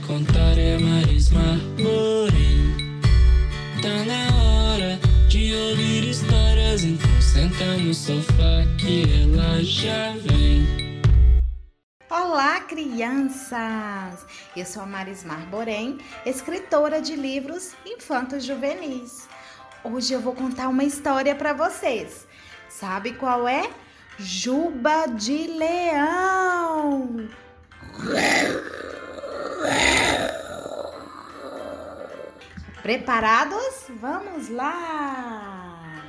contar é Marismar Porém, tá na hora de ouvir histórias. Então senta no sofá que ela já vem. Olá, crianças! Eu sou a Marismar Borém, escritora de livros infantos juvenis. Hoje eu vou contar uma história para vocês. Sabe qual é? Juba de Leão! Preparados? Vamos lá!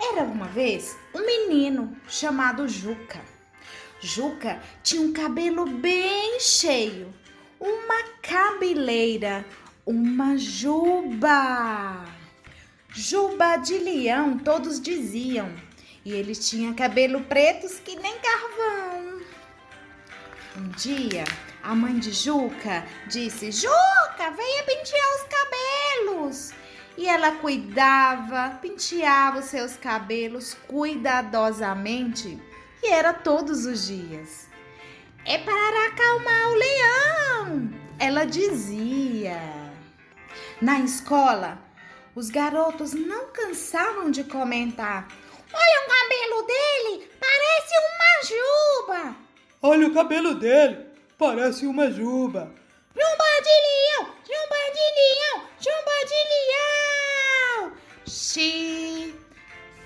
Era uma vez um menino chamado Juca. Juca tinha um cabelo bem cheio, uma cabeleira, uma juba. Juba de leão, todos diziam. E ele tinha cabelo pretos que nem carvão. Um dia, a mãe de Juca disse: Juca, venha pentear os cabelos. E ela cuidava, penteava os seus cabelos cuidadosamente e era todos os dias. É para acalmar o leão, ela dizia. Na escola, os garotos não cansavam de comentar: Olha o cabelo dele, parece uma juba. Olha o cabelo dele, parece uma juba. Juba de leão,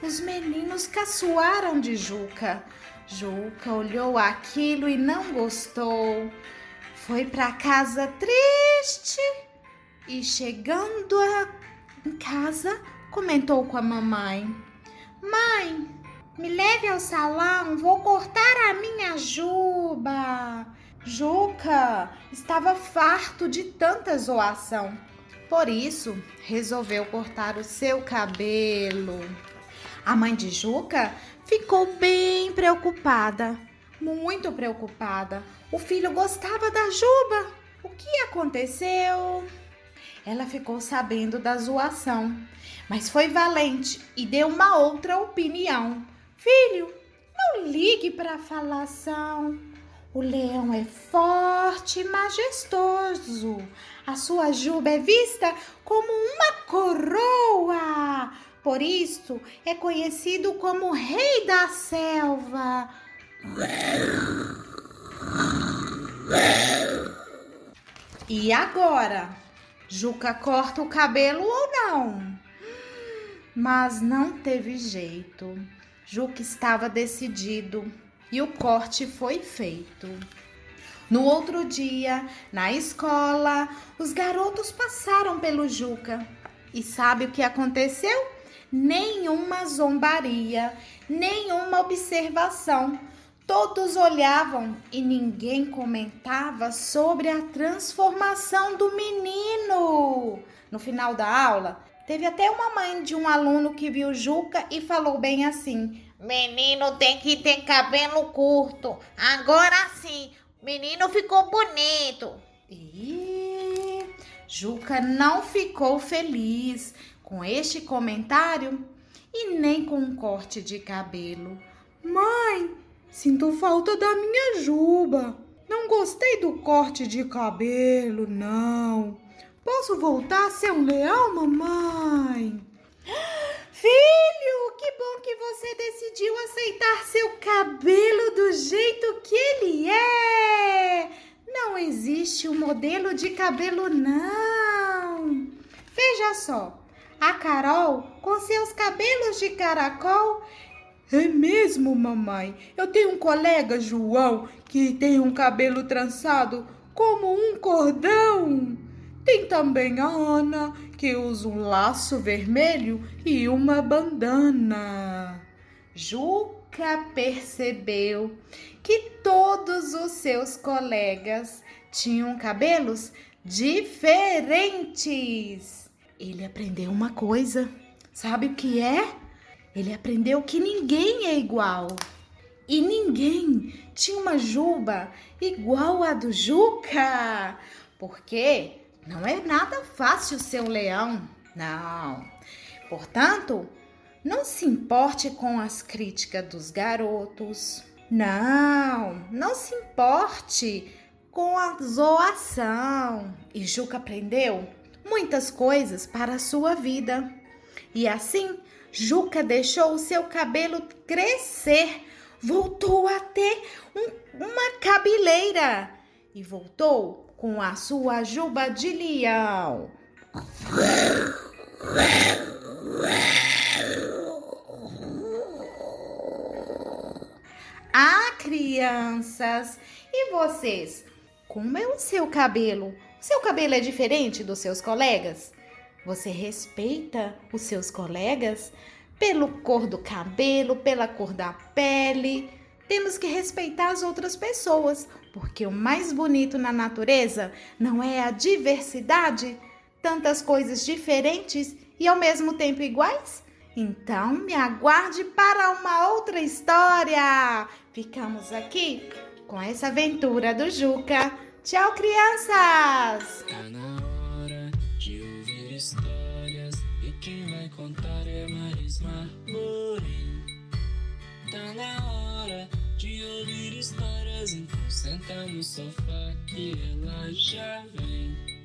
Os meninos caçoaram de Juca. Juca olhou aquilo e não gostou. Foi para casa triste e chegando a, em casa comentou com a mamãe: Mãe, me leve ao salão, vou cortar a minha juba. Juca estava farto de tanta zoação. Por isso, resolveu cortar o seu cabelo. A mãe de Juca ficou bem preocupada, muito preocupada. O filho gostava da juba. O que aconteceu? Ela ficou sabendo da zoação, mas foi valente e deu uma outra opinião. Filho, não ligue para a falação. O leão é forte e majestoso. A sua juba é vista como uma coroa. Por isso é conhecido como Rei da Selva. E agora? Juca corta o cabelo ou não? Mas não teve jeito. Juca estava decidido e o corte foi feito. No outro dia, na escola, os garotos passaram pelo Juca. E sabe o que aconteceu? Nenhuma zombaria, nenhuma observação. Todos olhavam e ninguém comentava sobre a transformação do menino. No final da aula, teve até uma mãe de um aluno que viu Juca e falou bem assim: Menino tem que ter cabelo curto. Agora sim, menino ficou bonito. E Juca não ficou feliz com este comentário e nem com um corte de cabelo. Mãe, sinto falta da minha juba. Não gostei do corte de cabelo, não. Posso voltar a ser um leão, mamãe? Filho, que bom que você decidiu aceitar seu cabelo do jeito que ele é. Não existe um modelo de cabelo, não. Veja só, a Carol com seus cabelos de caracol. É mesmo, mamãe. Eu tenho um colega, João, que tem um cabelo trançado como um cordão. Tem também a Ana, que usa um laço vermelho e uma bandana. Juca percebeu que todos os seus colegas tinham cabelos diferentes. Ele aprendeu uma coisa. Sabe o que é? Ele aprendeu que ninguém é igual. E ninguém tinha uma juba igual a do Juca. Porque não é nada fácil ser um leão. Não. Portanto, não se importe com as críticas dos garotos. Não, não se importe com a zoação. E Juca aprendeu muitas coisas para a sua vida. E assim, Juca deixou o seu cabelo crescer, voltou a ter um, uma cabeleira e voltou com a sua juba de leão. Ah, crianças, e vocês? Como é o seu cabelo? Seu cabelo é diferente dos seus colegas? Você respeita os seus colegas pelo cor do cabelo, pela cor da pele? Temos que respeitar as outras pessoas, porque o mais bonito na natureza não é a diversidade, tantas coisas diferentes e ao mesmo tempo iguais? Então me aguarde para uma outra história. Ficamos aqui com essa aventura do Juca. Tchau, crianças! Tá na hora de ouvir histórias e quem vai contar é Marisma Morim. Tá na hora de ouvir histórias, então senta no sofá que ela já vem.